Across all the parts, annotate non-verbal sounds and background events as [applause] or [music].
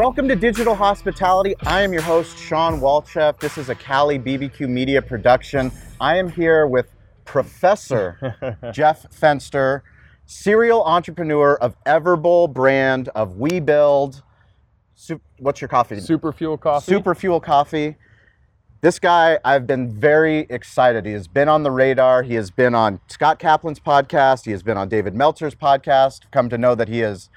Welcome to Digital Hospitality. I am your host, Shawn Walchef. This is a Cali BBQ Media production. I am here with Professor [laughs] Jeff Fenster, serial entrepreneur of Everbowl brand of WeBuild. Sup- What's your coffee? Superfuel Coffee. Superfuel Coffee. This guy, I've been very excited. He has been on the radar. He has been on Scott Kaplan's podcast. He has been on David Meltzer's podcast. Come to know that he is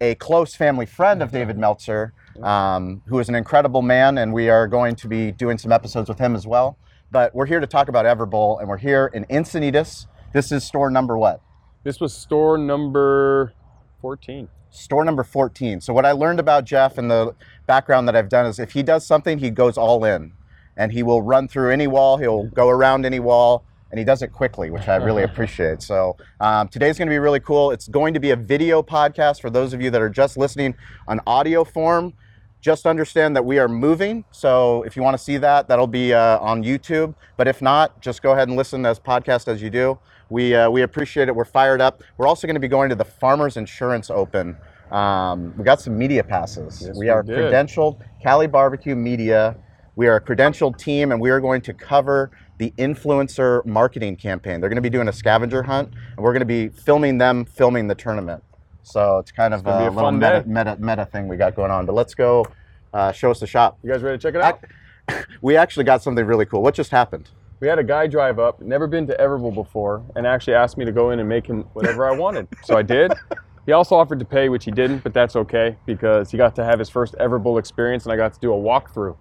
a close family friend of David Meltzer, um, who is an incredible man, and we are going to be doing some episodes with him as well. But we're here to talk about Everbowl, and we're here in Encinitas. This is store number what? This was store number 14. store number 14. So what I learned about Jeff and the background that I've done is if he does something, he goes all in. And he will run through any wall, he'll go around any wall, and he does it quickly, which I really [laughs] appreciate. So um, today's going to be really cool. It's going to be a video podcast for those of you that are just listening on audio form. Just understand that we are moving. So if you want to see that, that'll be uh, on YouTube. But if not, just go ahead and listen as podcast as you do. We, uh, we appreciate it. We're fired up. We're also going to be going to the Farmers Insurance Open. Um, we got some media passes. Yes, we are credentialed Cali Barbecue Media. We are a credentialed team, and we are going to cover the influencer marketing campaign. They're going to be doing a scavenger hunt, and we're going to be filming them filming the tournament. So it's kind of a, a little fun meta, meta, meta thing we got going on. But let's go uh, show us the shop. You guys ready to check it out? [laughs] We actually got something really cool. What just happened? We had a guy drive up, never been to Everbowl before, and actually asked me to go in and make him whatever I wanted. So I did. [laughs] He also offered to pay, which he didn't, but that's okay because he got to have his first Everbowl experience, and I got to do a walkthrough.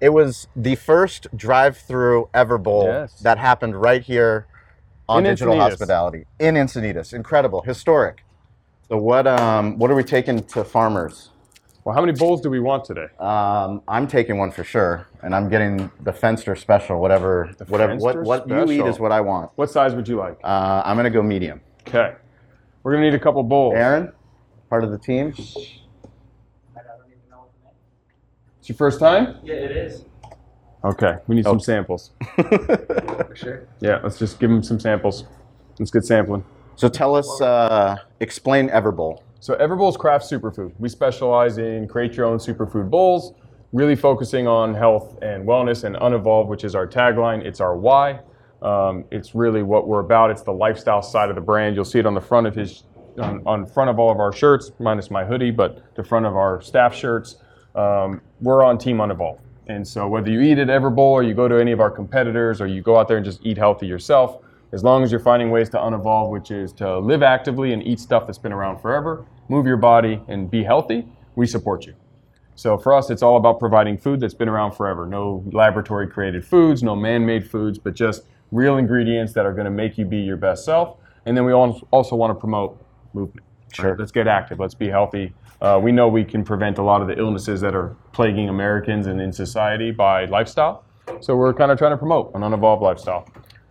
It was the first drive-through Everbowl Yes. that happened right here on In Digital Encinitas. Hospitality in Encinitas. Incredible, historic. So what um, what are we taking to farmers? Well, how many bowls do we want today? Um, I'm taking one for sure, and I'm getting the Fenster special. Whatever, whatever, what, what you eat is what I want. What size would you like? Uh, I'm gonna go medium. Okay. We're gonna need a couple bowls. Aaron, part of the team. It's your first time? Yeah, it is. Okay. We need Oh. some samples. [laughs] For sure. Yeah, let's just give him some samples. Let's get sampling. So tell us, uh, explain Everbowl. So Everbowl's craft superfood. We specialize in create your own superfood bowls, really focusing on health and wellness and unevolved, which is our tagline. It's our why. Um, it's really what we're about. It's the lifestyle side of the brand. You'll see it on the front of his, on, on front of all of our shirts, minus my hoodie, but the front of our staff shirts. Um, we're on Team Unevolved. And so whether you eat at Everbowl or you go to any of our competitors or you go out there and just eat healthy yourself, as long as you're finding ways to unevolve, which is to live actively and eat stuff that's been around forever, move your body and be healthy, we support you. So for us, it's all about providing food that's been around forever. No laboratory created foods, no man made foods, but just real ingredients that are going to make you be your best self. And then we al- also want to promote movement. right? Sure. Let's get active. Let's be healthy. Uh, we know we can prevent a lot of the illnesses that are plaguing Americans and in society by lifestyle. So we're kind of trying to promote an unevolved lifestyle.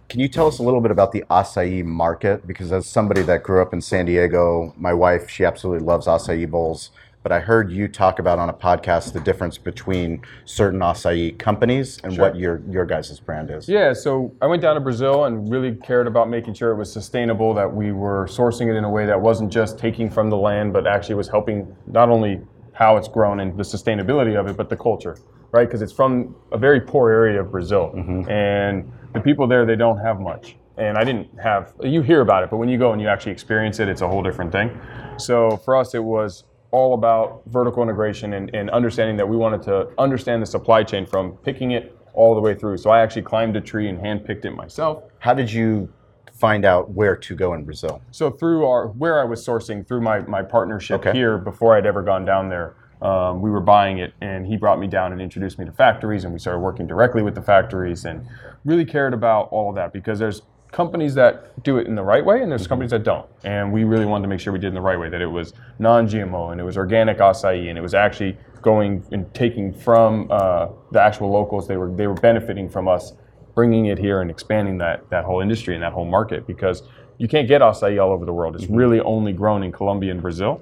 Can you tell us a little bit about the acai market? Because as somebody that grew up in San Diego, my wife, she absolutely loves acai bowls. But I heard you talk about on a podcast the difference between certain acai companies and Sure. what your your guys' brand is. Yeah, so I went down to Brazil and really cared about making sure it was sustainable, that we were sourcing it in a way that wasn't just taking from the land, but actually was helping not only how it's grown and the sustainability of it, but the culture, right? Because it's from a very poor area of Brazil. Mm-hmm. And the people there, they don't have much. And I didn't have, you hear about it, but when you go and you actually experience it, it's a whole different thing. So for us, it was all about vertical integration and, and understanding that we wanted to understand the supply chain from picking it all the way through. So I actually climbed a tree and handpicked it myself. How did you find out where to go in Brazil? So through our where I was sourcing through my my partnership Okay. here before I'd ever gone down there, um, we were buying it, and he brought me down and introduced me to factories, and we started working directly with the factories, and really cared about all of that because there's companies that do it in the right way, and there's companies that don't, and we really wanted to make sure we did it in the right way, that it was non-GMO and it was organic acai, and it was actually going and taking from uh, the actual locals. They were they were benefiting from us bringing it here and expanding that that whole industry and that whole market because you can't get acai all over the world. It's really only grown in Colombia and Brazil.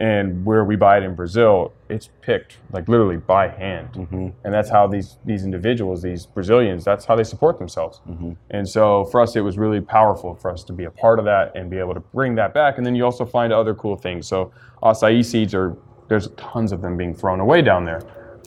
And where we buy it in Brazil, it's picked like literally by hand, mm-hmm. and that's how these these individuals, these Brazilians, that's how they support themselves. Mm-hmm. And so for us, it was really powerful for us to be a part of that and be able to bring that back. And then you also find other cool things. So acai seeds are there's tons of them being thrown away down there.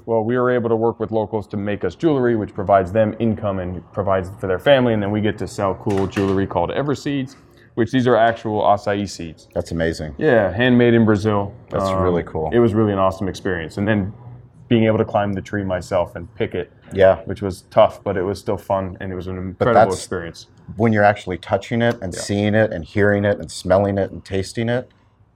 Well, we were able to work with locals to make us jewelry, which provides them income and provides for their family, and then we get to sell cool jewelry called Everseeds, which these are actual acai seeds. That's amazing. Yeah, handmade in Brazil. Um, That's really cool. It was really an awesome experience, and then being able to climb the tree myself and pick it, Yeah. which was tough, but it was still fun, and it was an incredible experience. When you're actually touching it and seeing it and hearing it and smelling it and tasting it,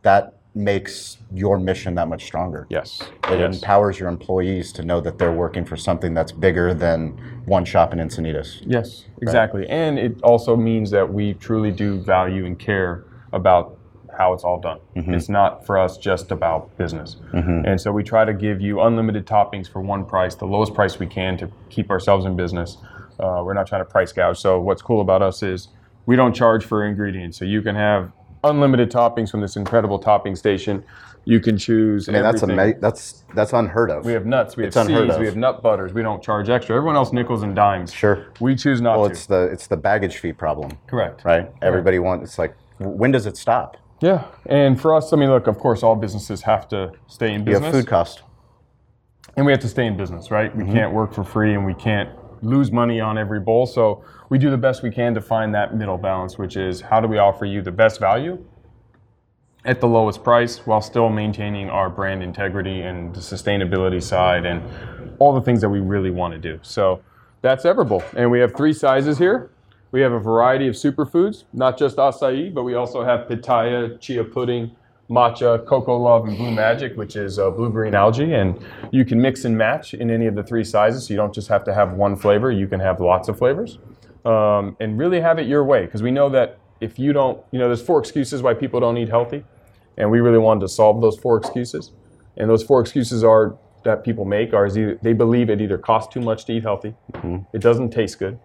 that makes your mission that much stronger. Yes. It yes. empowers your employees to know that they're working for something that's bigger than one shop in Encinitas. Yes, exactly. And it also means that we truly do value and care about how it's all done. It's not for us just about business. And so we try to give you unlimited toppings for one price, the lowest price we can to keep ourselves in business. Uh, we're not trying to price gouge. So what's cool about us is we don't charge for ingredients. So you can have unlimited toppings from this incredible topping station. You can choose. I mean, that's everything. ama- that's that's unheard of. We have nuts, we have It's seeds, we have nut butters. We don't charge extra. Everyone else nickels and dimes. Sure. We choose not to well, to. it's the it's the baggage fee problem, Correct. right? Everybody wants. It's like, when does it stop? Yeah, and for us, I mean, look, of course, all businesses have to stay in You business, have food cost. and we have to stay in business, right? Mm-hmm. We can't work for free, and we can't lose money on every bowl. So we do the best we can to find that middle balance, which is how do we offer you the best value at the lowest price while still maintaining our brand integrity and the sustainability side and all the things that we really want to do. So that's Everbowl, and we have three sizes here. We have a variety of superfoods, not just acai, but we also have pitaya, chia pudding, matcha, cocoa love, and blue magic, which is uh, blue green algae. And you can mix and match in any of the three sizes. So you don't just have to have one flavor, you can have lots of flavors. Um, and really have it your way. Because we know that if you don't, you know, there's four excuses why people don't eat healthy. And we really wanted to solve those four excuses. And those four excuses are that people make are is either, they believe it either costs too much to eat healthy, it doesn't taste good,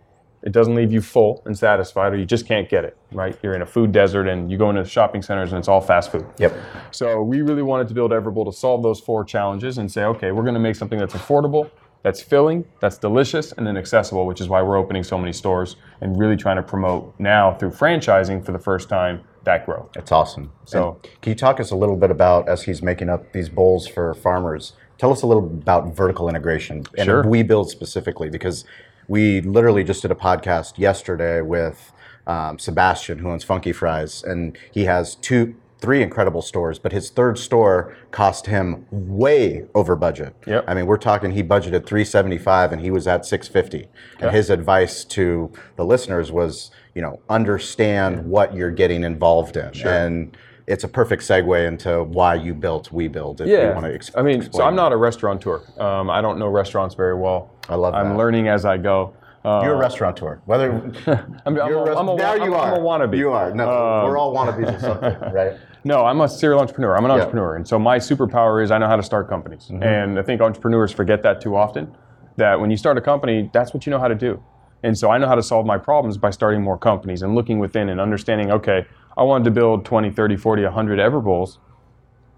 it doesn't leave you full and satisfied, or you just can't get it, right? You're in a food desert and you go into shopping centers and it's all fast food. Yep. So we really wanted to build Everbowl to solve those four challenges and say, okay, we're going to make something that's affordable, that's filling, that's delicious, and then accessible, which is why we're opening so many stores and really trying to promote now through franchising for the first time that growth. It's awesome. So- And can you talk us a little bit about as he's making up these bowls for farmers? Tell us a little about vertical integration and Sure. WeBuild specifically because we literally just did a podcast yesterday with um, Sebastian who owns Funky Fries and he has two three incredible stores but his third store cost him way over budget. Yep. i mean we're talking he budgeted 375 and he was at 650 and his advice to the listeners was you know understand what you're getting involved in. And it's a perfect segue into why you built WeBuild if you Yeah, want to ex- I mean, so I'm not a restaurateur. Um, I don't know restaurants very well. I love I'm that. learning as I go. Uh, you're a restaurateur whether [laughs] I'm, I'm, you're a, a I'm a, now I'm, you I'm are a wannabe. you are no Um, we're all wannabes of something [laughs] right No, I'm a serial entrepreneur. I'm an entrepreneur. And so my superpower is I know how to start companies. Mm-hmm. And I think entrepreneurs forget that too often that when you start a company, that's what you know how to do. And so I know how to solve my problems by starting more companies and looking within and understanding, okay, I wanted to build 20, 30, 40, 100 Everbowls.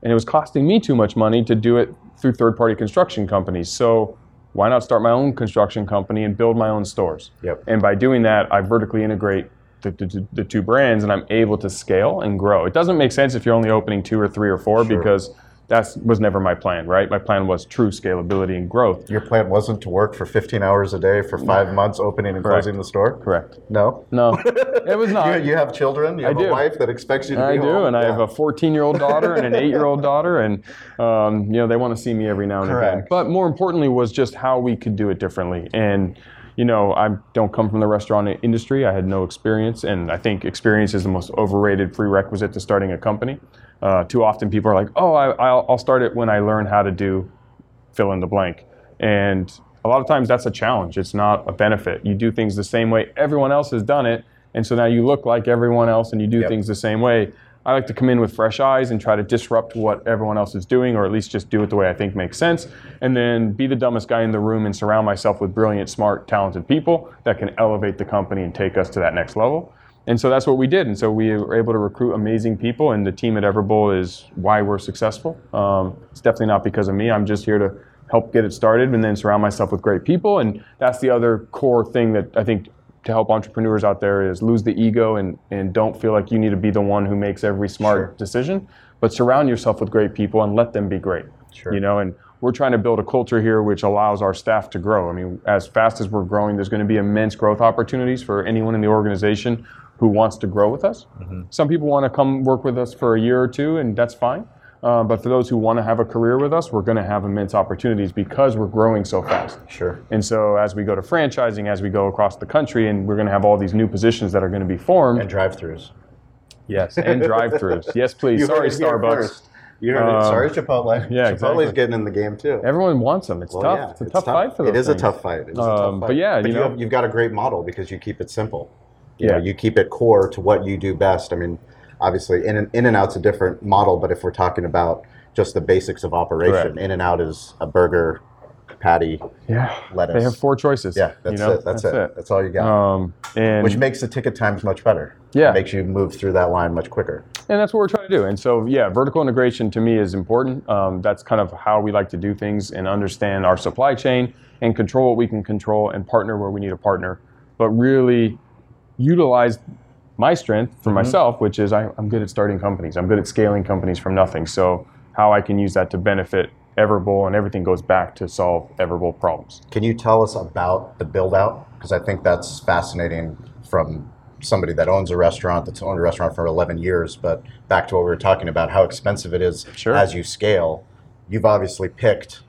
And it was costing me too much money to do it through third party construction companies. So why not start my own construction company and build my own stores? Yep. And by doing that, I vertically integrate the, the, the two brands and I'm able to scale and grow. It doesn't make sense if you're only opening two or three or four because that was never my plan, right? My plan was true scalability and growth. your plan wasn't to work for 15 hours a day for five months opening and Correct. closing the store Correct. no No, [laughs] it was not. you, you have children you have do. a wife that expects you to I be do, home and I have a 14-year-old daughter and an 8-year-old [laughs] daughter, and um, you know they want to see me every now and again. Correct. But more importantly, was just how we could do it differently. And you know, I don't come from the restaurant industry. I had no experience, and I think experience is the most overrated prerequisite to starting a company. Uh, too often, people are like, "Oh, I, I'll, I'll start it when I learn how to do fill in the blank," and a lot of times that's a challenge. It's not a benefit. You do things the same way everyone else has done it, and so now you look like everyone else, and you do Yep. things the same way. I like to come in with fresh eyes and try to disrupt what everyone else is doing, or at least just do it the way I think makes sense, and then be the dumbest guy in the room and surround myself with brilliant, smart, talented people that can elevate the company and take us to that next level. And so that's what we did. And so we were able to recruit amazing people, and the team at Everbowl is why we're successful. Um, it's definitely not because of me. I'm just here to help get it started and then surround myself with great people. And that's the other core thing that I think to help entrepreneurs out there is lose the ego and, and don't feel like you need to be the one who makes every smart Sure. decision, but surround yourself with great people and let them be great. Sure. You know, and we're trying to build a culture here which allows our staff to grow. I mean, as fast as we're growing, there's going to be immense growth opportunities for anyone in the organization who wants to grow with us. Some people want to come work with us for a year or two, and that's fine. Uh, but for those who want to have a career with us, we're going to have immense opportunities because we're growing so fast. Sure. And so, as we go to franchising, as we go across the country, and we're going to have all these new positions that are going to be formed. And drive-throughs. yes, and drive-throughs. Yes, please. [laughs] Sorry, Starbucks. You heard it. Um, Sorry, Chipotle. yeah, Chipotle's exactly. getting in the game too. Everyone wants them. It's Well, tough. yeah, it's a tough, fight for those It is things. a tough fight. It is a Um, tough fight. but yeah, you know- have, you've got a great model because you keep it simple. You know, Yeah. you keep it core to what you do best. I mean, obviously, in and, in and out's a different model, but if we're talking about just the basics of operation, Correct. in and out is a burger, patty, Yeah, lettuce. they have four choices. Yeah, that's you know? it. That's, it. That's all you got. Um, and Which makes the ticket times much better. Yeah. It makes you move through that line much quicker. and that's what we're trying to do. And so, yeah, vertical integration to me is important. Um, that's kind of how we like to do things and understand our supply chain and control what we can control and partner where we need a partner, but really utilize my strength for myself, which is I, I'm good at starting companies. I'm good at scaling companies from nothing. So how I can use that to benefit Everbowl and everything goes back to solve Everbowl problems. Can you tell us about the build out? Because I think that's fascinating from somebody that owns a restaurant that's owned a restaurant for 11 years. But back to what we were talking about, how expensive it is Sure. as you scale. You've obviously picked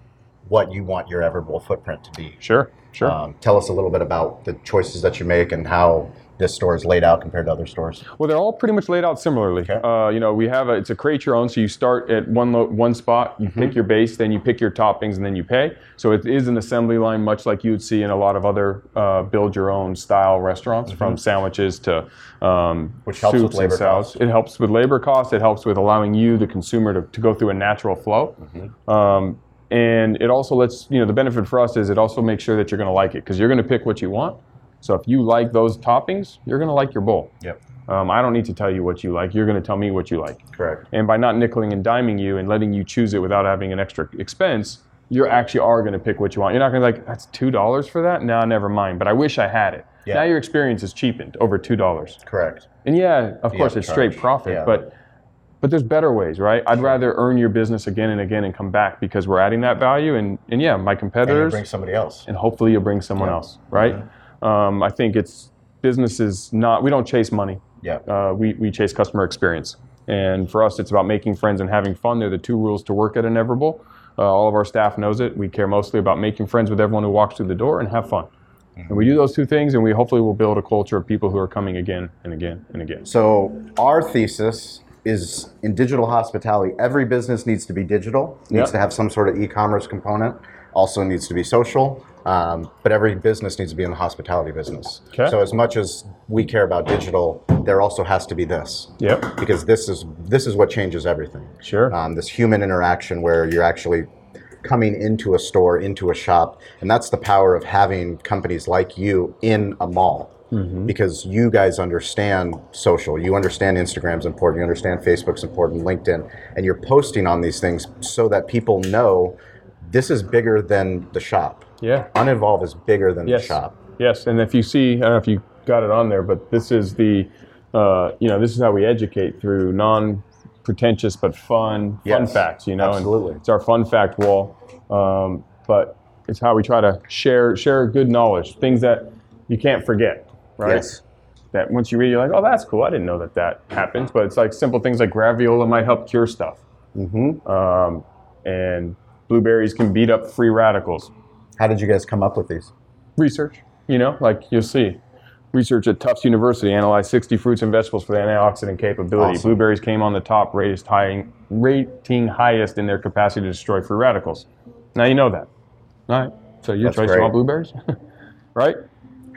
what you want your Everbowl footprint to be. Sure, sure. Um, tell us a little bit about the choices that you make and how this store is laid out compared to other stores. Well, they're all pretty much laid out similarly. Okay. Uh, you know, we have a, it's a create your own. So you start at one lo- one spot, you Mm-hmm. pick your base, then you pick your toppings, and then you pay. So it is an assembly line, much like you would see in a lot of other uh, build your own style restaurants, from sandwiches to um, Mm-hmm. Which helps with labor costs. It helps with labor costs. It helps with allowing you, the consumer, to, to go through a natural flow. Mm-hmm. Um, and it also lets you know the benefit for us is it also makes sure that you're going to like it because you're going to pick what you want. So if you like those toppings, you're going to like your bowl. Yep. Um, I don't need to tell you what you like. You're going to tell me what you like. Correct. And by not nickeling and diming you and letting you choose it without having an extra expense, you actually are going to pick what you want. You're not going to be like, that's two dollars for that. No, never mind. But I wish I had it. Yeah. Now your experience is cheapened over two dollars. Correct. And yeah, of course, it's to straight profit, Yeah. but but there's better ways, right? I'd rather earn your business again and again and come back because we're adding that value. And and yeah, my And you competitors bring somebody else. and hopefully you'll bring someone else, right? Um, I think it's business is not. We don't chase money. Yeah. Uh, we we chase customer experience, and for us, it's about making friends and having fun. They're the two rules to work at Everbowl. Uh, all of our staff knows it. We care mostly about making friends with everyone who walks through the door and have fun. And we do those two things, and we hopefully will build a culture of people who are coming again and again and again. So our thesis is in digital hospitality, every business needs to be digital, needs Yep. to have some sort of e-commerce component, also needs to be social, um, but every business needs to be in the hospitality business. Okay. So as much as we care about digital, there also has to be this. Yep. Because this is this is what changes everything. Sure. Um, this human interaction where you're actually coming into a store, into a shop, and that's the power of having companies like you in a mall. Because you guys understand social, you understand Instagram's important, you understand Facebook's important, LinkedIn, and you're posting on these things so that people know this is bigger than the shop. Yeah. Unevolved is bigger than Yes. the shop. Yes, and if you see, I don't know if you got it on there, but this is the, uh, you know, this is how we educate through non-pretentious but fun, fun facts. You know, and absolutely. it's our fun fact wall, um, but it's how we try to share share good knowledge, things that you can't forget, right? Yes. That once you read, you're like, oh, that's cool. I didn't know that that happens. But it's like simple things like graviola might help cure stuff, Mm-hmm. um, and blueberries can beat up free radicals How did you guys come up with these? research. You know, like you'll see. Research at Tufts University analyzed 60 fruits and vegetables for their antioxidant capability. Awesome. Blueberries came on the top, rated high, rating highest in their capacity to destroy free radicals. Now you know that. All right. So you That's try some great. all blueberries? [laughs] right?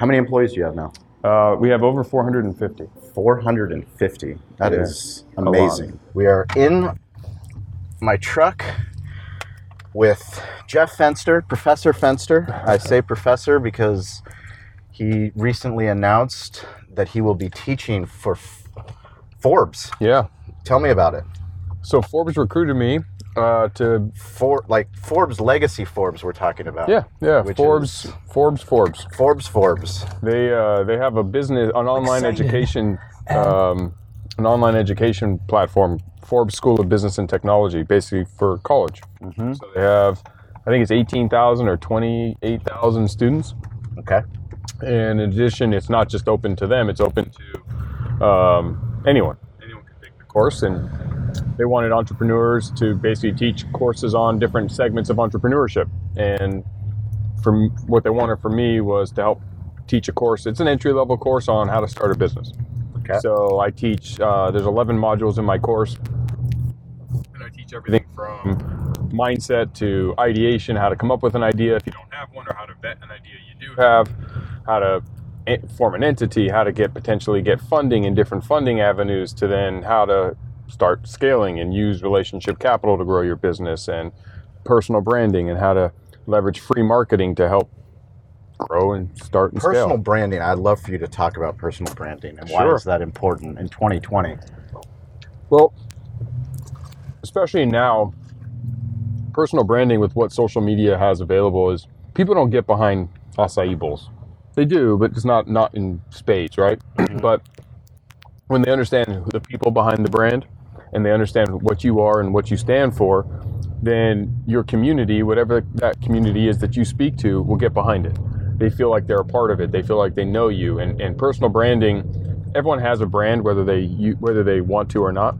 How many employees do you have now? Uh, we have over 450. 450. That Yeah, is amazing. We are in my truck with Jeff Fenster, Professor Fenster. I say professor because he recently announced that he will be teaching for F- Forbes. Yeah. Tell me about it. So Forbes recruited me uh, to. For like Forbes legacy Forbes we're talking about. Yeah, yeah. Forbes, is- Forbes, Forbes. Forbes Forbes. They uh, they have a business, an online Excited. education [laughs] um, an online education platform, Forbes School of Business and Technology, basically for college. Mm-hmm. So they have, I think it's 18,000 or 28,000 students. Okay. And in addition, it's not just open to them; it's open to um, anyone. Anyone can take the course, and they wanted entrepreneurs to basically teach courses on different segments of entrepreneurship. And from what they wanted from me was to help teach a course. It's an entry level course on how to start a business. Okay. So I teach. Uh, there's 11 modules in my course, teach everything from mm-hmm. mindset to ideation, how to come up with an idea if you don't have one, or how to vet an idea you do have, how to form an entity, how to get potentially get funding in different funding avenues, to then how to start scaling and use relationship capital to grow your business, and personal branding, and how to leverage free marketing to help grow and start and Personal scale. branding. I'd love for you to talk about personal branding and why Sure. is that important in 2020? Well, especially now, personal branding with what social media has available is people don't get behind acai bowls. They do, but it's not not in spades, right? Mm-hmm. but when they understand the people behind the brand and they understand what you are and what you stand for, then your community, whatever that community is that you speak to, will get behind it. They feel like they're a part of it. They feel like they know you. And, and personal branding, everyone has a brand, whether they you, whether they want to or not.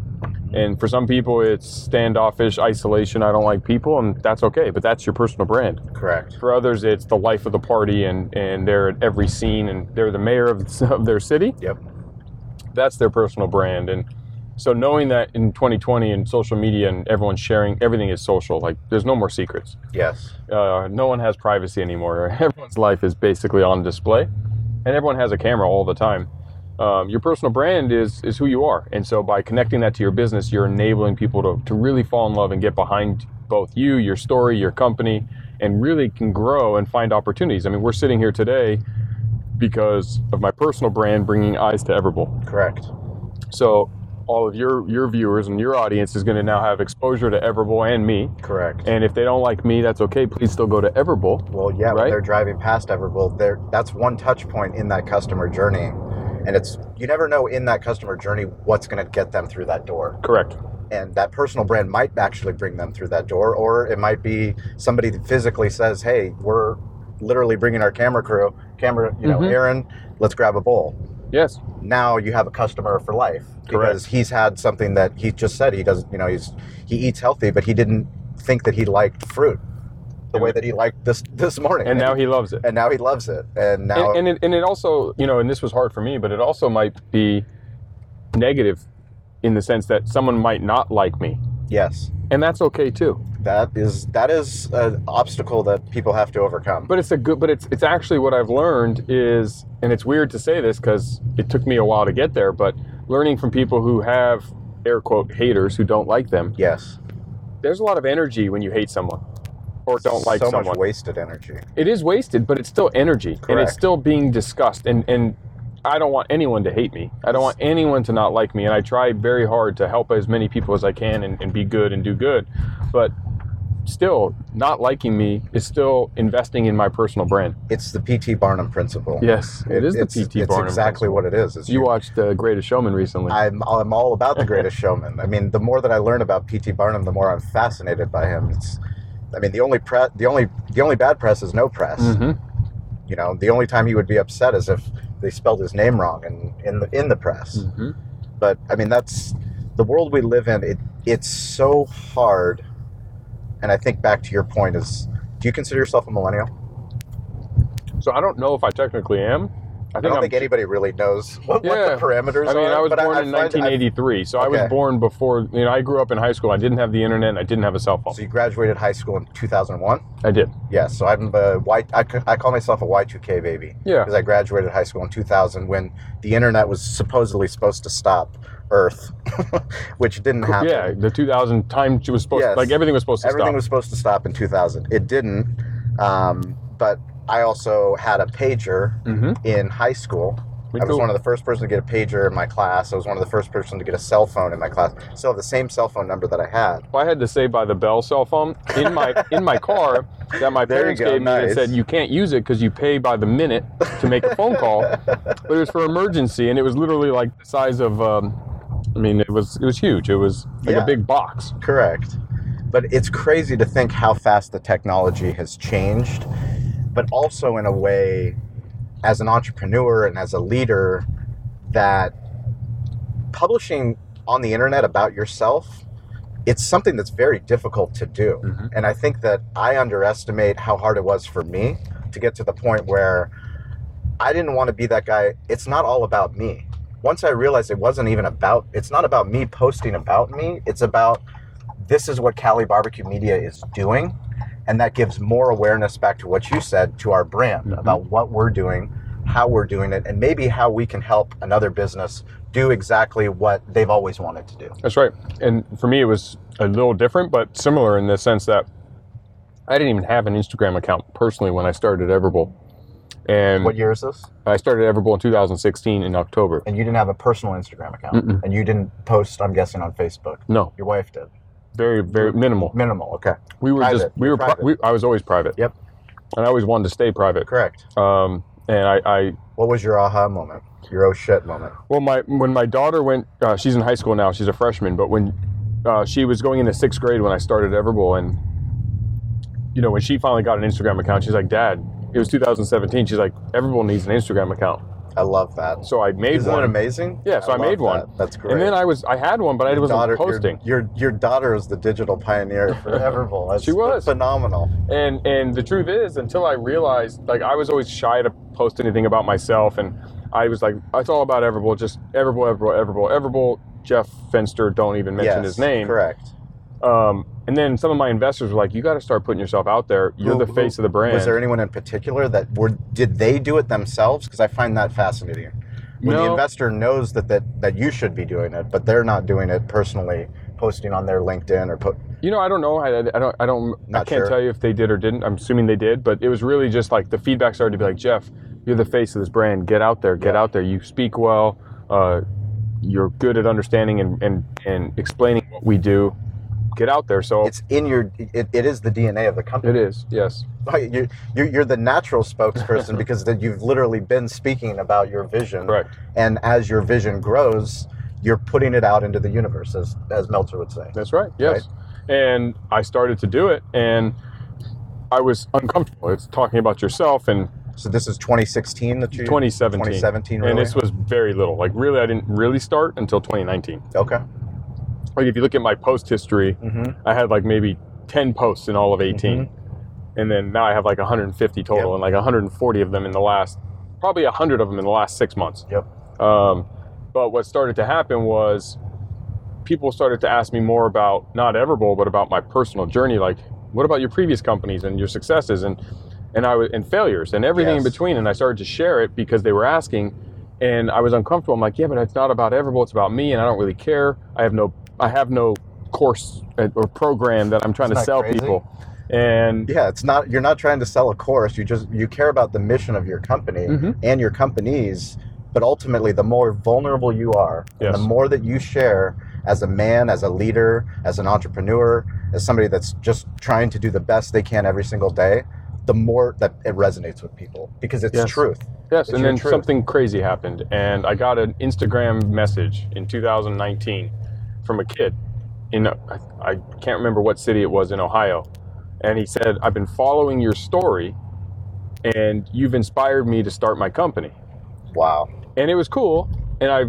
And for some people, it's standoffish, isolation. I don't like people, and that's okay. But that's your personal brand. Correct. For others, it's the life of the party, and, and they're at every scene, and they're the mayor of, [laughs] of their city. Yep. That's their personal brand. And so, knowing that in 2020 and social media and everyone's sharing, everything is social. Like, there's no more secrets. Yes. Uh, no one has privacy anymore. [laughs] Everyone's life is basically on display, and everyone has a camera all the time. Um, your personal brand is is who you are, and so by connecting that to your business, you're enabling people to, to really fall in love and get behind both you, your story, your company, and really can grow and find opportunities. I mean, we're sitting here today because of my personal brand bringing eyes to Everbowl. Correct. So all of your your viewers and your audience is going to now have exposure to Everbowl and me. Correct. And if they don't like me, that's okay. Please still go to Everbowl. Well, yeah, when Right? they're driving past Everbowl, there that's one touch point in that customer journey. And it's you never know in that customer journey what's going to get them through that door. Correct. And that personal brand might actually bring them through that door or it might be somebody that physically says, "Hey, we're literally bringing our camera crew, camera, you know, Mhm. Aaron, let's grab a bowl." Yes. Now you have a customer for life because he's had something that he just said he doesn't, you know, he's he eats healthy, but he didn't think that he liked fruit the way that he liked this this morning. And now he loves it. and now he loves it. And now And, and, it, and it also, you know, and this was hard for me, but it also might be negative in the sense that someone might not like me. yes, And that's okay too. that is that is an obstacle that people have to overcome. But it's a good, but it's, it's actually what I've learned is, and it's weird to say this because it took me a while to get there, but learning from people who have air quote haters who don't like them, yes, there's a lot of energy when you hate someone or don't like so someone. much wasted energy. it is wasted, but it's still energy, and it's still being discussed. And and I don't want anyone to hate me. I don't want anyone to not like me. And I try very hard to help as many people as I can and, and be good and do good. But still, not liking me is still investing in my personal brand. It's the PT Barnum principle. Yes, it is it's, the PT Barnum. It's exactly principle. what it is. is You watched The Greatest Showman recently. I'm I'm all about the [laughs] Greatest Showman. I mean, the more that I learn about P.T. Barnum, the more I'm fascinated by him. It's, I mean, the only pre- the only the only bad press is no press. hmm You know, the only time he would be upset is if they spelled his name wrong in in the in the press. hmm But I mean, that's the world we live in. It it's so hard. And I think back to your point is, do you consider yourself a millennial? So I don't know if I technically am. I I, don't I'm, think anybody really knows [laughs] what, Yeah. what the parameters are. I mean, are. I was born I, in find- I- 1983, so I was born before. You know, I grew up in high school. I didn't have the internet. and I didn't have a cell phone. so you graduated high school in 2001. I did. Yes, so I'm a Y. I, I call myself a Y2K baby Yeah. because I graduated high school in 2000 when the internet was supposedly supposed to stop Earth, [laughs] which didn't happen. Yeah, the 2000 time she was supposed Yes. like everything was supposed to stop. Everything stop. was supposed to stop in 2000. It didn't, um, but I also had a pager hmm in high school. Me I was one of the first person to get a pager in my class. I was one of the first person to get a cell phone in my class. Still have the same cell phone number that I had. Well, I had to say by the Bell cell phone in my in my car that my [laughs] There parents gave me that nice. said you can't use it because you pay by the minute to make a phone call, [laughs] but it was for emergency and it was literally like the size of um, I mean, it was it was huge. It was like Yeah. a big box. Correct. But it's crazy to think how fast the technology has changed, but also in a way, as an entrepreneur and as a leader, that publishing on the internet about yourself, it's something that's very difficult to do. Mhm. And I think that I underestimate how hard it was for me to get to the point where I didn't want to be that guy. It's not all about me. Once I realized it wasn't even about, it's not about me posting about me. It's about this is what Cali Barbecue Media is doing. And that gives more awareness back to what you said to our brand Mhm. about what we're doing, how we're doing it, and maybe how we can help another business do exactly what they've always wanted to do. That's right. And for me, it was a little different, but similar in the sense that I didn't even have an Instagram account personally when I started Everbowl. And What year is this? I started Everbowl in 2016 in October. And you didn't have a personal Instagram account. Mm-mm. And you didn't post, I'm guessing, on Facebook. No, Your wife did. Very, very minimal. Minimal, okay. We were just, we You're were, pri- we, I was always private. Yep. And I always wanted to stay private. Correct. Um, and I, I, What was your aha moment? Your oh shit moment? well, my, when my daughter went, uh, she's in high school now, she's a freshman, but when uh, she was going into sixth grade when I started Everbowl and, you know, when she finally got an Instagram account, she's like, Dad, it was 2017. She's like, Everbowl needs an Instagram account. I love that. So I made Isn't one. that amazing? Yeah, so I, made one. that. That's great. And then I was, I had one, but I Your wasn't daughter, posting. Your, your your daughter is the digital pioneer [laughs] for Everbowl. That's She was. phenomenal. And and the truth is, until I realized, like I was always shy to post anything about myself, and I was like, it's all about Everbowl, just Everbowl, Everbowl, Everbowl, Everbowl. Jeff Fenster, don't even mention yes, his name. Correct. Um, and then some of my investors were like, you got to start putting yourself out there. You're Who- the face who- of the brand. Was there anyone in particular that were did they do it themselves? Because I find that fascinating. When the investor knows that, that that you should be doing it, but they're not doing it personally, posting on their LinkedIn or put. You know, I don't know. I, I don't. I don't. I can't sure. tell you if they did or didn't. I'm assuming they did, but it was really just like the feedback started to be like, Jeff, you're the face of this brand. Get out there. Get Yeah. out there. You speak well. Uh, you're good at understanding and, and and explaining what we do. Get out there. So It's in your. It, it is the DNA of the company. it is. Yes. Right, You're, you're, you're the natural spokesperson [laughs] because that you've literally been speaking about your vision. Correct. And as your vision grows, you're putting it out into the universe, as, as Meltzer would say. That's right. Yes. And I started to do it, and I was uncomfortable. It's talking about yourself and So this is 2016 that you 2017. 2017 really? And this was very little. Like really, I didn't really start until 2019. okay. Like if you look at my post history, Mm-hmm. I had like maybe 10 posts in all of 18. And then now I have like 150 total Yep. and like 140 of them in the last, probably 100 of them in the last six months. Yep. Um, but what started to happen was people started to ask me more about not Everbowl, but about my personal journey. Like, what about your previous companies and your successes and and I was and failures and everything in between? And I started to share it because they were asking, and I was uncomfortable. I'm like, yeah, but it's not about Everbowl. It's about me, and I don't really care. I have no I have no course uh, or program that I'm trying Isn't to sell crazy? people. And Yeah, it's not. You're not trying to sell a course. You just you care about the mission of your company Mhm. and your companies. But ultimately, the more vulnerable you are, Yes. the more that you share as a man, as a leader, as an entrepreneur, as somebody that's just trying to do the best they can every single day, the more that it resonates with people because it's Yes. truth. Yes, It's and then truth. something crazy happened, and I got an Instagram message in 2019 from a kid in I, I can't remember what city it was in Ohio, and he said, "I've been following your story, and you've inspired me to start my company." Wow. And it was cool, and I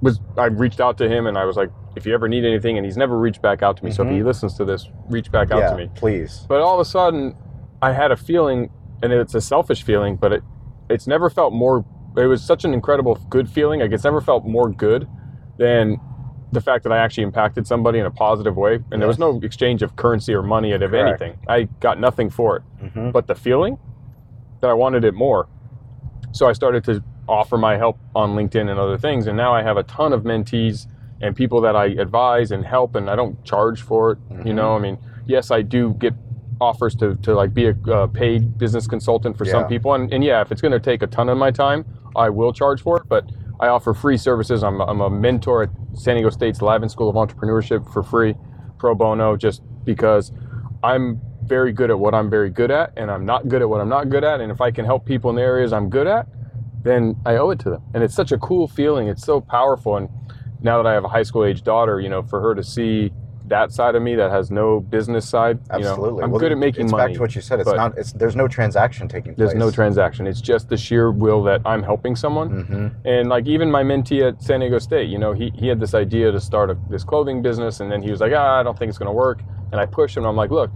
was I reached out to him, and I was like, "If you ever need anything," and he's never reached back out to me. So if he mm-hmm. listens to this, reach back out yeah, to me. please. But all of a sudden, I had a feeling, and it's a selfish feeling, but it it's never felt more. It was such an incredible good feeling. Like it's never felt more good than the fact that I actually impacted somebody in a positive way, and there was no exchange of currency or money out of Correct. anything. I got nothing for it, Mhm. but the feeling that I wanted it more. So I started to offer my help on LinkedIn and other things, and now I have a ton of mentees and people that I advise and help, and I don't charge for it. You Mhm. know, I mean, yes, I do get offers to, to like be a uh, paid business consultant for some people, and, and yeah, if it's going to take a ton of my time, I will charge for it. But I offer free services. I'm, I'm a mentor at San Diego State's Lavin School of Entrepreneurship for free, pro bono, just because I'm very good at what I'm very good at, and I'm not good at what I'm not good at. And if I can help people in the areas I'm good at, then I owe it to them. And it's such a cool feeling. It's so powerful. And now that I have a high school age daughter, you know, for her to see that side of me that has no business side, you know, Absolutely. I'm Well, good at making it's money. back to what you said. It's not. It's there's no transaction taking There's place. There's no transaction. It's just the sheer will that I'm helping someone. hmm And like even my mentee at San Diego State, you know, he, he had this idea to start a, this clothing business, and then he was like, ah, I don't think it's going to work. And I pushed him. I'm like, look,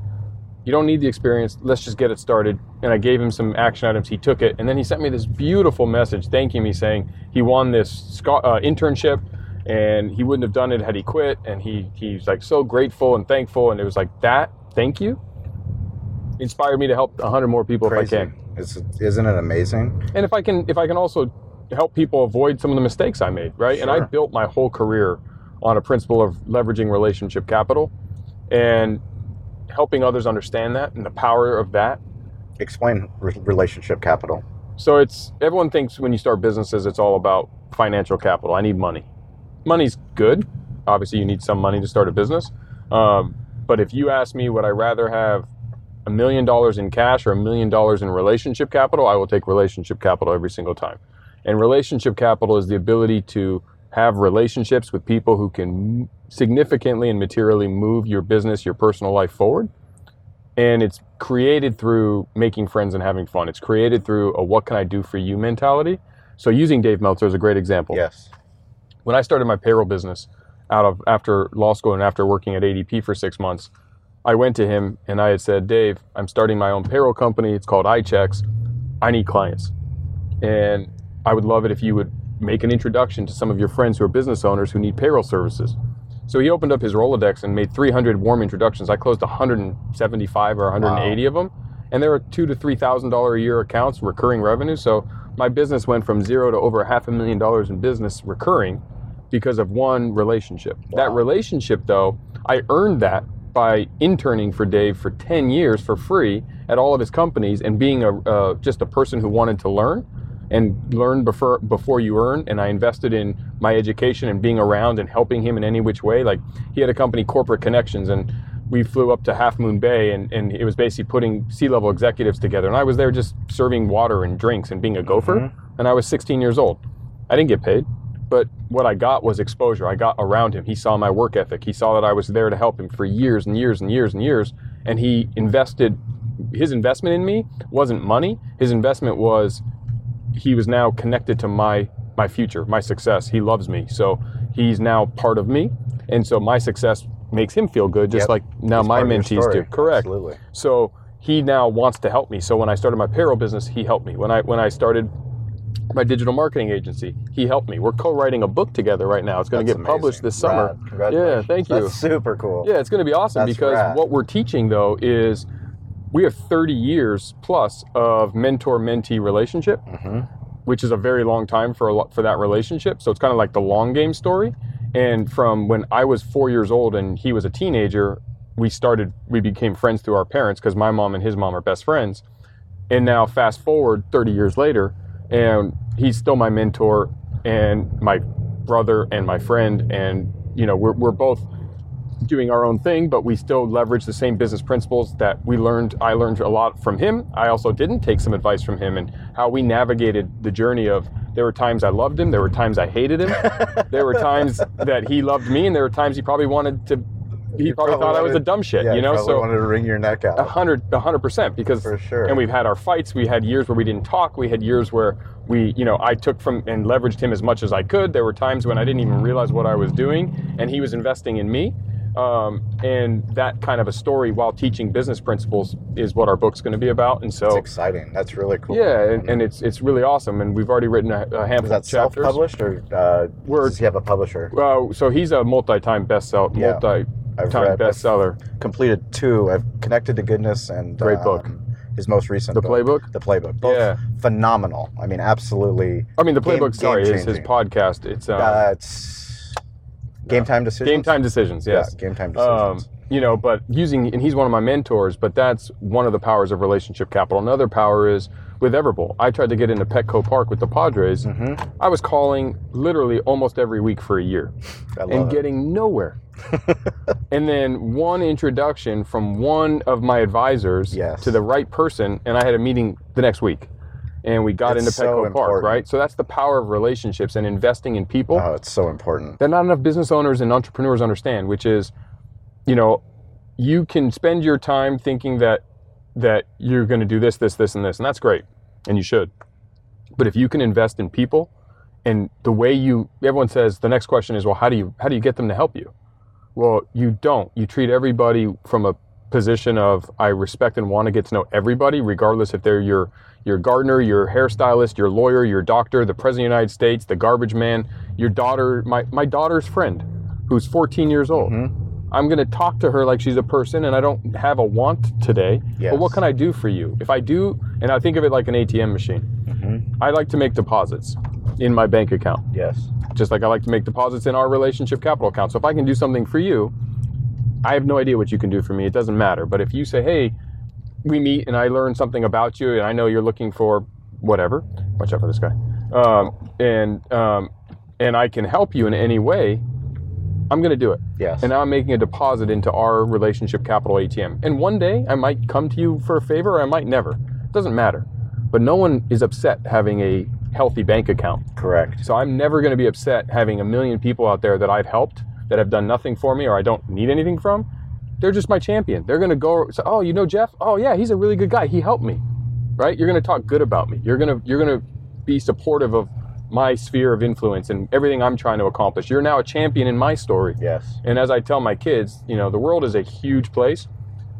you don't need the experience. Let's just get it started. And I gave him some action items. He took it, and then he sent me this beautiful message thanking me, saying he won this uh, internship, and he wouldn't have done it had he quit. And he he's like so grateful and thankful. And it was like that. Thank you. Inspired me to help 100 more people Crazy. if I can. It's, isn't it amazing? and if I can if I can also help people avoid some of the mistakes I made, right? And I built my whole career on a principle of leveraging relationship capital and helping others understand that and the power of that. Explain re- relationship capital. So it's everyone thinks when you start businesses it's all about financial capital. I need money. Money's good. Obviously, you need some money to start a business. Um, but if you ask me, would I rather have a million dollars in cash or a million dollars in relationship capital? I will take relationship capital every single time. And relationship capital is the ability to have relationships with people who can significantly and materially move your business, your personal life forward. And it's created through making friends and having fun. It's created through a what can I do for you mentality. So using Dave Meltzer is a great example Yes. When I started my payroll business out of after law school and after working at ADP for six months, I went to him and I had said, Dave, I'm starting my own payroll company. It's called iChecks. I need clients. And I would love it if you would make an introduction to some of your friends who are business owners who need payroll services. So he opened up his Rolodex and made 300 warm introductions. I closed 175 or 180 of them, and there were two to three thousand dollar a year accounts, recurring revenue. So my business went from zero to over half a million dollars in business recurring because of one relationship. That relationship, though, I earned that by interning for Dave for 10 years for free at all of his companies and being a uh, just a person who wanted to learn and learn before before you earn. And I invested in my education and being around and helping him in any which way. Like he had a company corporate connections and we flew up to Half Moon Bay and, and it was basically putting C-level executives together. And I was there just serving water and drinks and being a gopher. And I was 16 years old. I didn't get paid but what I got was exposure. I got around him. He saw my work ethic. He saw that I was there to help him for years and years and years and years. And he invested, his investment in me wasn't money. His investment was he was now connected to my my future, my success. He loves me. So he's now part of me. And so my success makes him feel good, just Yep. like now He's my part of your mentees do. Correct. Absolutely. So he now wants to help me. So when I started my payroll business, he helped me. When I when I started my digital marketing agency, he helped me. We're co-writing a book together right now. It's going to get published this summer. Rad. Yeah, thank you. That's super cool. Yeah, it's going to be awesome That's because rad. what we're teaching though is we have 30 years plus of mentor-mentee relationship, hmm which is a very long time for a for that relationship. So it's kind of like the long game story. And from when I was 4 years old and he was a teenager, we started we became friends through our parents because my mom and his mom are best friends. And now fast forward 30 years later and he's still my mentor and my brother and my friend. And you know we're, we're both doing our own thing but we still leverage the same business principles that we learned i learned a lot from him. I also didn't take some advice from him and how we navigated the journey of there were times i loved him there were times i hated him. [laughs] There were times that he loved me and there were times he probably wanted to he probably, probably thought i was a dumb shit Yeah, you know probably so wanted to wring your neck out. a hundred, a hundred percent, because For sure. And we've had our fights. We had years where we didn't talk. We had years where we, you know, I took from and leveraged him as much as I could. There were times when I didn't even realize what I was doing, and he was investing in me. Um, and that kind of a story, while teaching business principles, is what our book's going to be about. And It's so, exciting. That's really cool. yeah, and, and it's it's really awesome. And we've already written a, a Is handful that of chapters. self-published or uh, does he have a publisher? Uh, so he's a multi-time bestseller, Yeah. multi-time I've read- bestseller. Completed two. I've connected to goodness and Great book. um, His most recent The book, playbook. The playbook. Both Yeah. phenomenal. I mean, absolutely. I mean, the Game- playbook. sorry, is his podcast. It's Uh, it's game time decisions. game time decisions. Yes. Yeah, game time um, decisions. you know, but using, and he's one of my mentors, but that's one of the powers of relationship capital. Another power is with Everbowl. I tried to get into Petco Park with the Padres. hmm I was calling literally almost every week for a year and it. getting nowhere. And then one introduction from one of my advisors Yes. to the right person, and I had a meeting the next week. and we got It's into so Petco Park, right? So that's the power of relationships and investing in people Oh, it's so important. that not enough business owners and entrepreneurs understand, which is, you know, you can spend your time thinking that that you're going to do this, this, this, and this, and that's great, and you should. But if you can invest in people, and the way you, everyone says the next question is, well, how do you how do you get them to help you? Well, you don't. You treat everybody from a position of I respect and want to get to know everybody, regardless if they're your your gardener, your hairstylist, your lawyer, your doctor, the president of the United States, the garbage man, your daughter, my, my daughter's friend, who's 14 years old. Mm-hmm. I'm going to talk to her like she's a person, and I don't have a want today. But what can I do for you? If I do, and I think of it like an ATM machine, mm-hmm. I like to make deposits in my bank account Yes. just like I like to make deposits in our relationship capital account. So if I can do something for you, I have no idea what you can do for me. It doesn't matter. But if you say, hey, we meet and I learn something about you and I know you're looking for whatever, watch out for this guy, um, and, um, and I can help you in any way, I'm going to do it. Yes. And now I'm making a deposit into our relationship capital ATM. And one day I might come to you for a favor or I might never. It doesn't matter. But no one is upset having a healthy bank account. Correct. So I'm never going to be upset having a million people out there that I've helped that have done nothing for me or I don't need anything from. They're just my champion. They're going to go "Oh, you know Jeff? Oh yeah, he's a really good guy. He helped me." Right? You're going to talk good about me. You're going to you're going to be supportive of my sphere of influence and everything I'm trying to accomplish. You're now a champion in my story. Yes. And as I tell my kids, you know, the world is a huge place.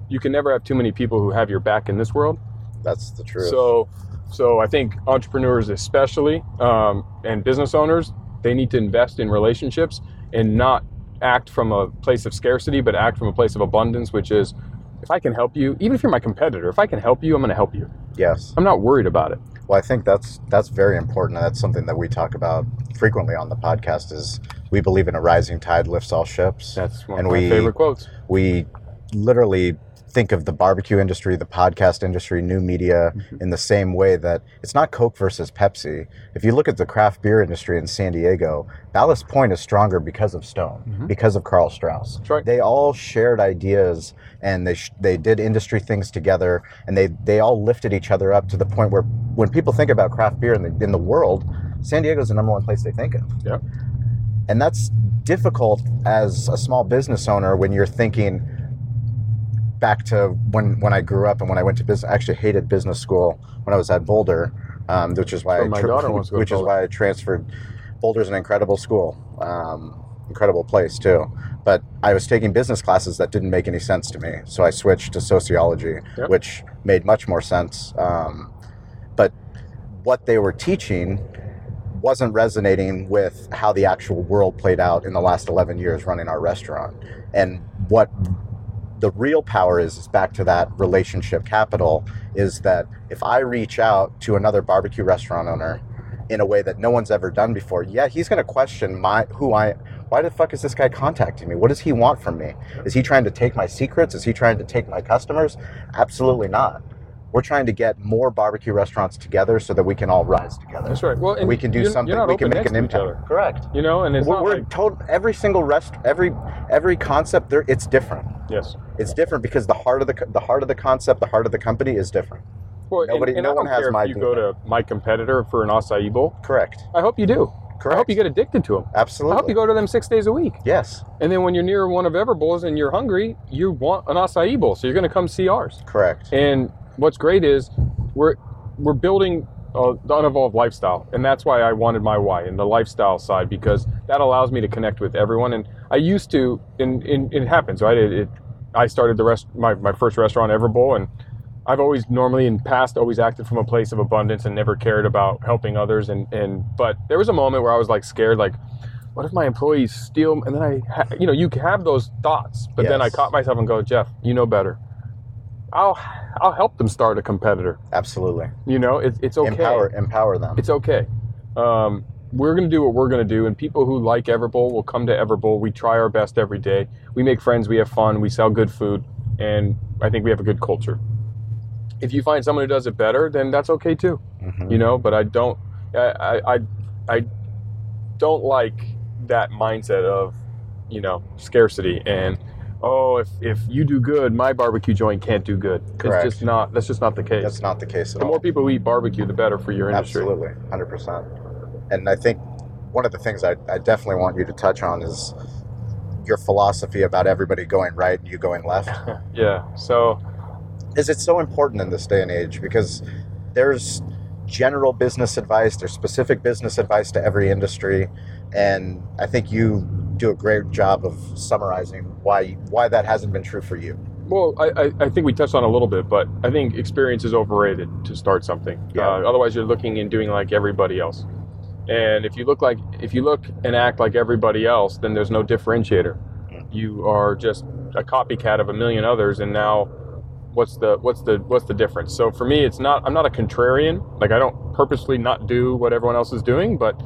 You can never have too many people who have your back in this world. That's the truth. So, so I think entrepreneurs, especially, um, and business owners, they need to invest in relationships and not act from a place of scarcity, but act from a place of abundance, which is, if I can help you, even if you're my competitor, if I can help you, I'm going to help you. yes. I'm not worried about it. Well, I think that's that's very important. And that's something that we talk about frequently on the podcast. Is we believe in a rising tide lifts all ships. That's one And of my we- favorite quotes. we literally think of the barbecue industry, the podcast industry, new media Mm-hmm. in the same way that it's not Coke versus Pepsi. If you look at the craft beer industry in San Diego, Ballast Point is stronger because of Stone, because of Karl Strauss. Mm-hmm. Right. They all shared ideas and they sh- they did industry things together and they they all lifted each other up to the point where when people think about craft beer in the in the world, San Diego is the number one place they think of. Yeah. And that's difficult as a small business owner when you're thinking back to when, when I grew up and when I went to business. I actually hated business school when I was at Boulder, um, which is why where I my daughter wants to go which is why I transferred. Boulder's an incredible school, um, incredible place too. But I was taking business classes that didn't make any sense to me, so I switched to sociology, Yep. which made much more sense. Um, but what they were teaching wasn't resonating with how the actual world played out in the last 11 years running our restaurant. And what the real power is, is back to that relationship capital is that if I reach out to another barbecue restaurant owner in a way that no one's ever done before, yeah, he's going to question my who I why the fuck is this guy contacting me? What does he want from me? Is he trying to take my secrets? Is he trying to take my customers? Absolutely not. We're trying to get more barbecue restaurants together so that we can all rise together. That's right. Well, and we can do you're- something. You're not We can make next an to impact. Correct. You know, and it's we're not we're like, told every single rest every every concept there it's different. yes. It's different because the heart of the the heart of the concept, the heart of the company is different. Well, and- Nobody- and, no I one don't has care my if you go to my competitor for an acai bowl. Correct. I hope you do. Correct. I hope you get addicted to them. Absolutely. I hope you go to them six days a week. Yes. And then when you're near one of Everbowls and you're hungry, you want an acai bowl, so you're going to come see ours. Correct. And what's great is we're we're building uh, the unevolved lifestyle, and that's why I wanted my why in the lifestyle side because that allows me to connect with everyone. And I used to, and, and it happens, right? It, it, I started the rest my, my first restaurant Everbowl, and I've always normally in past always acted from a place of abundance and never cared about helping others. And and but there was a moment where I was like scared, like. What if my employees steal? And then I, ha- you know, you have those thoughts, but then I caught myself and go, Jeff, you know better. I'll I'll help them start a competitor. Absolutely. You know, it's it's okay. Empower empower them. It's okay. Um, we're gonna do what we're gonna do, and people who like Everbowl will come to Everbowl. We try our best every day. We make friends. We have fun. We sell good food, and I think we have a good culture. If you find someone who does it better, then that's okay too. Mhm. You know, but I don't. I I I, I don't like that mindset of you know scarcity and oh, if, if you do good, my barbecue joint can't do good. Correct. It's just not. That's just not the case. That's not the case at the all. The more people who eat barbecue, the better for your industry. Absolutely, hundred percent. And I think one of the things I, I definitely want you to touch on is your philosophy about everybody going right and you going left. [laughs] Yeah. So is it so important in this day and age because there's general business advice, there's specific business advice to every industry, and I think you do a great job of summarizing why why that hasn't been true for you. Well, I, I, think we touched on a little bit, but I think experience is overrated to start something. Yeah. Uh, otherwise, you're looking and doing like everybody else. And if you look like if you look and act like everybody else, then there's no differentiator. Mm. You are just a copycat of a million others, and now what's the what's the what's the difference? So for me, it's not I'm not a contrarian. Like I don't purposely not do what everyone else is doing, but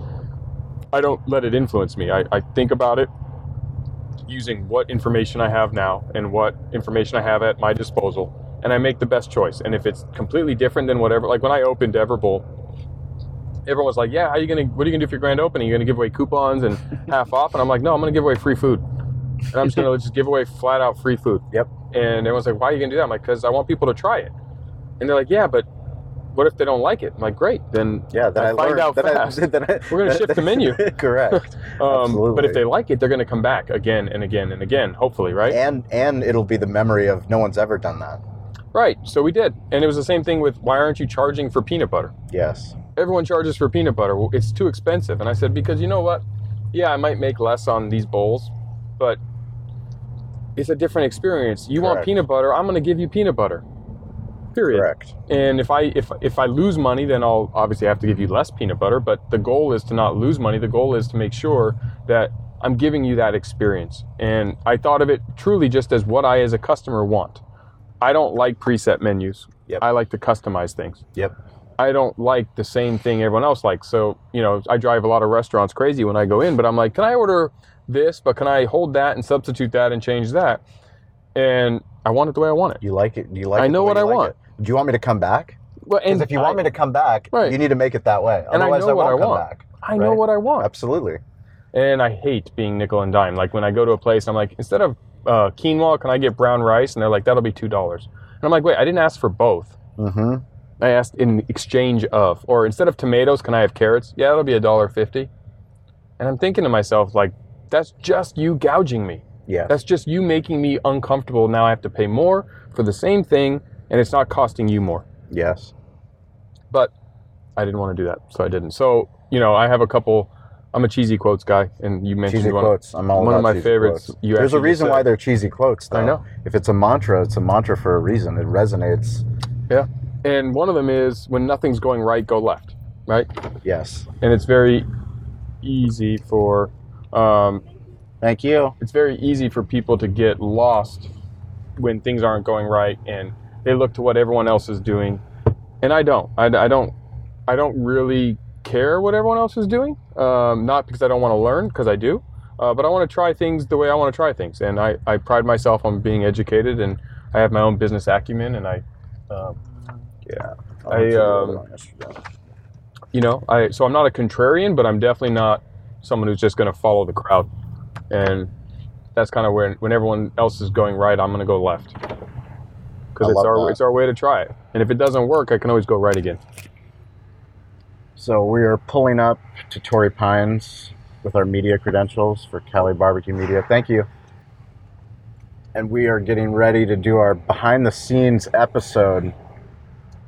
I don't let it influence me. I, I think about it using what information I have now and what information I have at my disposal, and I make the best choice. And if it's completely different than whatever, like when I opened Everbowl, everyone was like, "Yeah, how are you gonna? What are you gonna do for your grand opening? You're gonna give away coupons and [laughs] half off?" And I'm like, "No, I'm gonna give away free food, and I'm just gonna [laughs] just give away flat out free food." Yep. And everyone's like, "Why are you gonna do that?" I'm like, "Cause I want people to try it." And they're like, "Yeah, but what if they don't like it?" I'm like, "Great, then Yeah, then I, I find learned out then I- fast. [laughs] then I- We're gonna shift the menu. [laughs] Correct. [laughs] Um, but if they like it, they're going to come back again and again and again, hopefully, right? and and it'll be the memory of no one's ever done that. Right. So we did. And it was the same thing with why aren't you charging for peanut butter? Yes. Everyone charges for peanut butter. Well, it's too expensive. And I said, because you know what? Yeah, I might make less on these bowls, but it's a different experience. You want peanut butter, I'm going to give you peanut butter. Period. Correct. And if I if if I lose money, then I'll obviously have to give you less peanut butter. But the goal is to not lose money. The goal is to make sure that I'm giving you that experience. And I thought of it truly just as what I, as a customer, want. I don't like preset menus. Yep. I like to customize things. Yep. I don't like the same thing everyone else likes. So, you know, I drive a lot of restaurants crazy when I go in, but I'm like, can I order this, but can I hold that and substitute that and change that? And I want it the way I want it. You like it. You like. I know what I like want. it. Do you want me to come back? Well, Because if you want me to come back, Right. you need to make it that way. And I Otherwise, know what won't I come want. back. I know right? what I want. Absolutely. And I hate being nickel and dime. Like when I go to a place, I'm like, instead of uh, quinoa, can I get brown rice? And they're like, that'll be two dollars. And I'm like, wait, I didn't ask for both. Mm-hmm. I asked in exchange of, or instead of tomatoes, can I have carrots? Yeah, that'll be a dollar fifty. And I'm thinking to myself, like, that's just you gouging me. Yeah. That's just you making me uncomfortable. Now I have to pay more for the same thing, and it's not costing you more. Yes. But I didn't want to do that, so I didn't. So you know, I have a couple. I'm a cheesy quotes guy, and you mentioned Cheesy one. quotes. I'm all one of my favorites quotes. you There's a reason said. why they're cheesy quotes. Though. I know. If it's a mantra, it's a mantra for a reason. It resonates. Yeah, and one of them is when nothing's going right, go left, right? Yes. And it's very easy for um, Thank you. it's very easy for people to get lost when things aren't going right and they look to what everyone else is doing. And i don't. I, I don't i don't really care what everyone else is doing um, not because i don't want to learn because i do uh, but i want to try things the way i want to try things. And I, I pride myself on being educated and i have my own business acumen and i um, Yeah. I, um, you know i so i'm not a contrarian but i'm definitely not someone who's just going to follow the crowd. And that's kind of where when everyone else is going right i'm going to go left because it's our that. it's our way to try it and if it doesn't work i can always go right again So we are pulling up to Torrey Pines with our media credentials for Cali Barbecue Media. Thank you. And we are getting ready to do our behind the scenes episode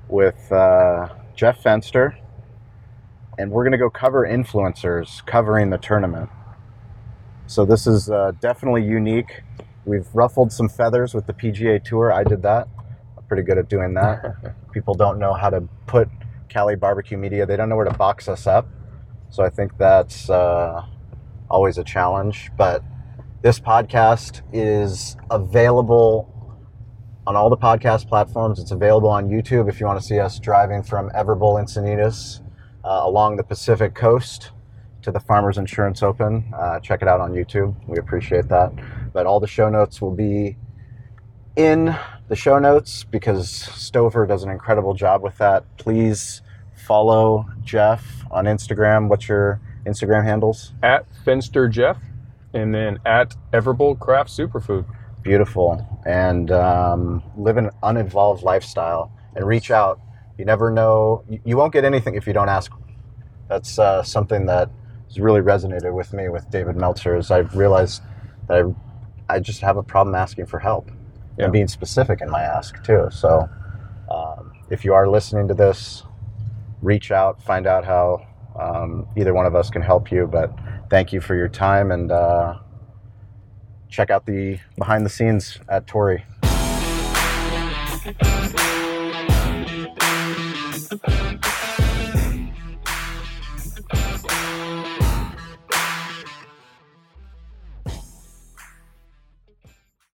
with uh, Jeff Fenster. And we're going to go cover influencers covering the tournament. So this is uh, definitely unique. We've ruffled some feathers with the PGA Tour. I did that. Pretty good at doing that. [laughs] People don't know how to put Cali Barbecue Media. They don't know where to box us up. So I think that's uh, always a challenge. But this podcast is available on all the podcast platforms. It's available on YouTube if you want to see us driving from Everbowl Encinitas uh, along the Pacific coast to the Farmers Insurance Open. Uh, check it out on YouTube. We appreciate that. But all the show notes will be in the show notes because Stover does an incredible job with that. Please follow Jeff on Instagram. What's your Instagram handles? at fenster jeff and then at everbowl craft superfood beautiful, and um, live an Unevolved lifestyle and reach out. You never know. You, won't get anything if you don't ask. That's uh, something that has really resonated with me with David Meltzer. Is I've realized that I, I just have a problem asking for help Yeah. and being specific in my ask too. So, um, if you are listening to this, reach out, find out how um, either one of us can help you. But thank you for your time and uh, check out the behind the scenes at Torrey.